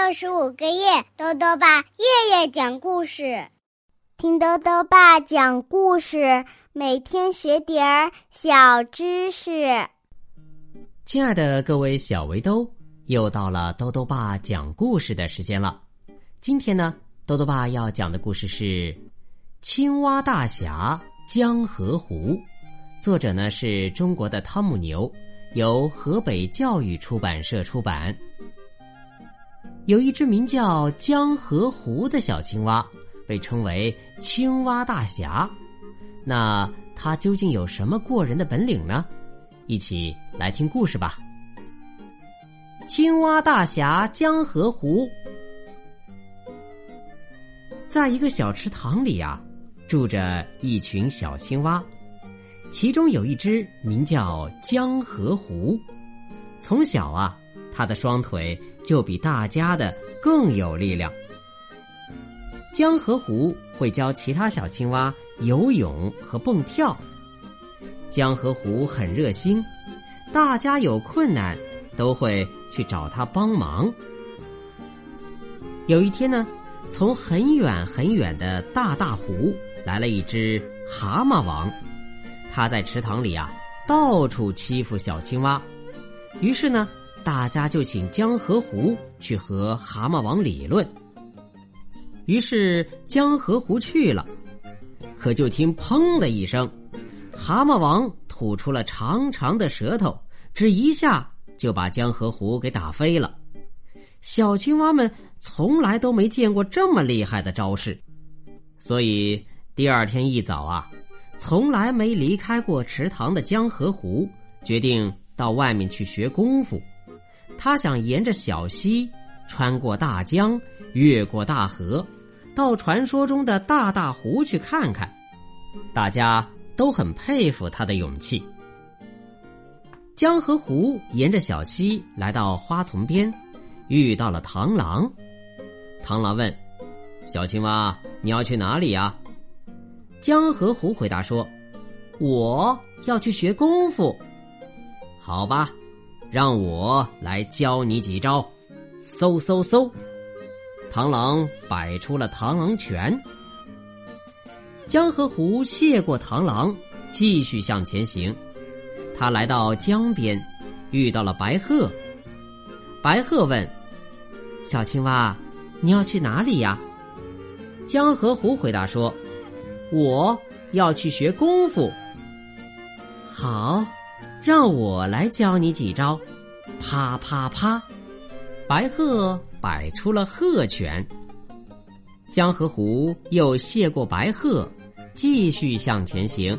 六十五个夜，豆豆爸夜夜讲故事，听豆豆爸讲故事，每天学点儿小知识。亲爱的各位小围兜，又到了豆豆爸讲故事的时间了。今天呢，豆豆爸要讲的故事是《青蛙大侠江河湖》，作者呢是中国的汤姆牛，由河北教育出版社出版。有一只名叫江河湖的小青蛙，被称为青蛙大侠。那它究竟有什么过人的本领呢？一起来听故事吧。青蛙大侠江河湖，在一个小池塘里啊，住着一群小青蛙，其中有一只名叫江河湖。从小啊，他的双腿。就比大家的更有力量。江河湖会教其他小青蛙游泳和蹦跳。江河湖很热心，大家有困难都会去找他帮忙。有一天呢，从很远很远的大大湖来了一只蛤蟆王，他在池塘里啊到处欺负小青蛙，于是呢。大家就请江河湖去和蛤蟆王理论。于是江河湖去了，可就听“砰”的一声，蛤蟆王吐出了长长的舌头，只一下就把江河湖给打飞了。小青蛙们从来都没见过这么厉害的招式，所以第二天一早啊，从来没离开过池塘的江河湖决定到外面去学功夫。他想沿着小溪，穿过大江，越过大河，到传说中的大大湖去看看。大家都很佩服他的勇气。江河湖沿着小溪来到花丛边，遇到了螳螂。螳螂问：“小青蛙，你要去哪里呀？”江河湖回答说：“我要去学功夫。”好吧。让我来教你几招，嗖嗖嗖！螳螂摆出了螳螂拳。江河湖谢过螳螂，继续向前行。他来到江边，遇到了白鹤。白鹤问：“小青蛙，你要去哪里呀？”江河湖回答说：“我要去学功夫。”好。让我来教你几招，啪啪啪！白鹤摆出了鹤拳。江河湖又谢过白鹤，继续向前行。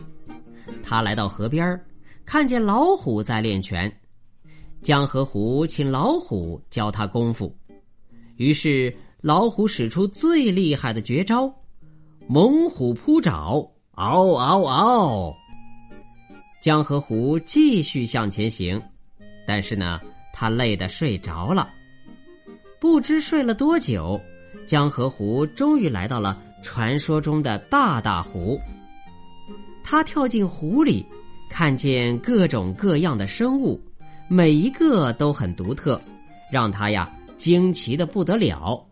他来到河边看见老虎在练拳。江河湖请老虎教他功夫，于是老虎使出最厉害的绝招——猛虎扑爪，嗷嗷嗷！江河湖继续向前行，但是呢，他累得睡着了。不知睡了多久，江河湖终于来到了传说中的大大湖。他跳进湖里，看见各种各样的生物，每一个都很独特，让他呀惊奇的不得了。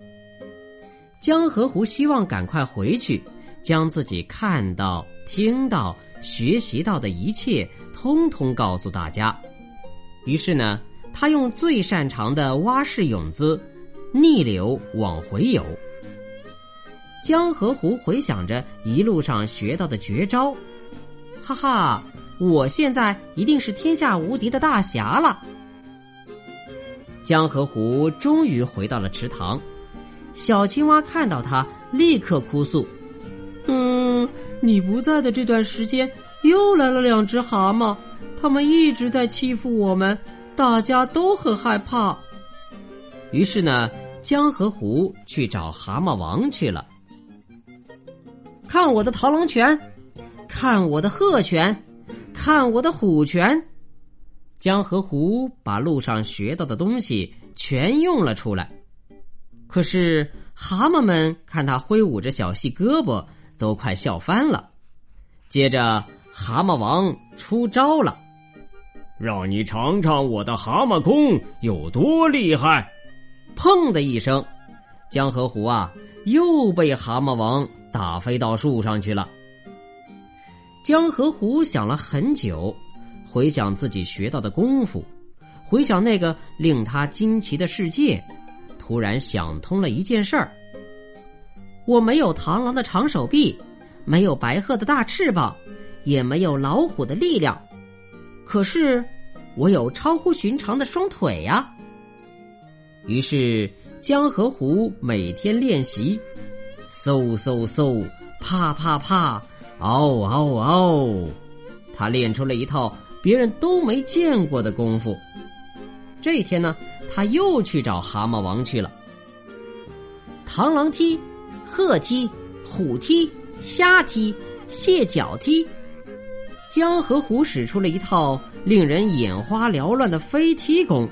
江河湖希望赶快回去，将自己看到、听到。学习到的一切，通通告诉大家。于是呢，他用最擅长的蛙式泳姿，逆流往回游。江河湖回想着一路上学到的绝招，哈哈，我现在一定是天下无敌的大侠了。江河湖终于回到了池塘，小青蛙看到他，立刻哭诉。嗯，你不在的这段时间，又来了两只蛤蟆，他们一直在欺负我们，大家都很害怕。于是呢，江河湖去找蛤蟆王去了。看我的螳螂拳，看我的鹤拳，看我的虎拳。江河湖把路上学到的东西全用了出来，可是蛤蟆们看他挥舞着小细胳膊。都快笑翻了。接着，蛤蟆王出招了，让你尝尝我的蛤蟆功有多厉害！砰的一声，江河湖啊又被蛤蟆王打飞到树上去了。江河湖想了很久，回想自己学到的功夫，回想那个令他惊奇的世界，突然想通了一件事儿：我没有螳螂的长手臂，没有白鹤的大翅膀，也没有老虎的力量，可是我有超乎寻常的双腿呀。于是江河湖每天练习，嗖嗖嗖，啪啪啪。嗷嗷嗷！他练出了一套别人都没见过的功夫。这一天呢，他又去找蛤蟆王去了。螳螂踢、鹤踢、虎踢、虾踢、蟹脚踢，江河湖使出了一套令人眼花缭乱的飞踢功，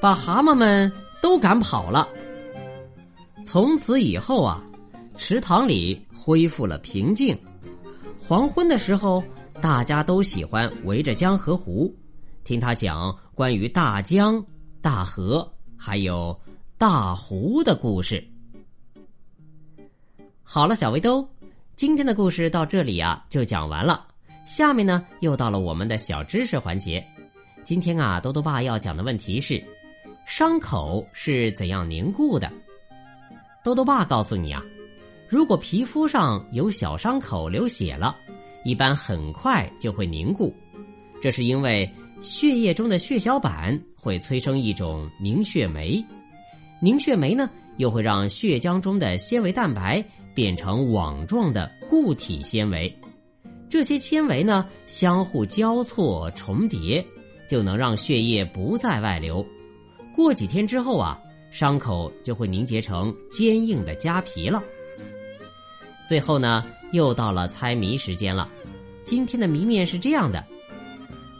把蛤蟆们都赶跑了。从此以后啊，池塘里恢复了平静。黄昏的时候，大家都喜欢围着江河湖，听他讲关于大江、大河还有大湖的故事。好了，小围兜，今天的故事到这里啊就讲完了。下面呢，又到了我们的小知识环节。今天啊，多多爸要讲的问题是：伤口是怎样凝固的？多多爸告诉你啊。如果皮肤上有小伤口流血了，一般很快就会凝固，这是因为血液中的血小板会催生一种凝血酶，凝血酶呢又会让血浆中的纤维蛋白变成网状的固体纤维，这些纤维呢相互交错重叠，就能让血液不再外流。过几天之后啊，伤口就会凝结成坚硬的痂皮了。最后呢，又到了猜谜时间了。今天的谜面是这样的：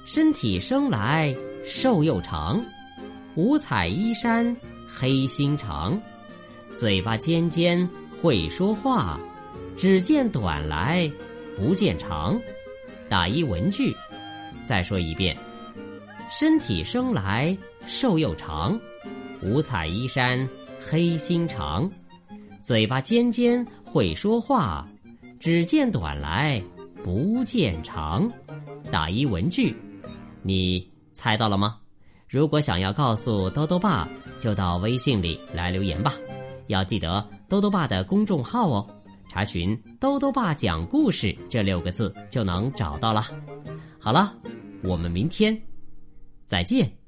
身体生来瘦又长，五彩衣衫黑心肠，嘴巴尖尖会说话，只见短来不见长。打一文句。再说一遍：身体生来瘦又长，五彩衣衫黑心肠。嘴巴尖尖会说话，只见短来不见长。打一文句，你猜到了吗？如果想要告诉兜兜爸，就到微信里来留言吧。要记得兜兜爸的公众号哦，查询“兜兜爸讲故事”这六个字就能找到了。好了，我们明天再见。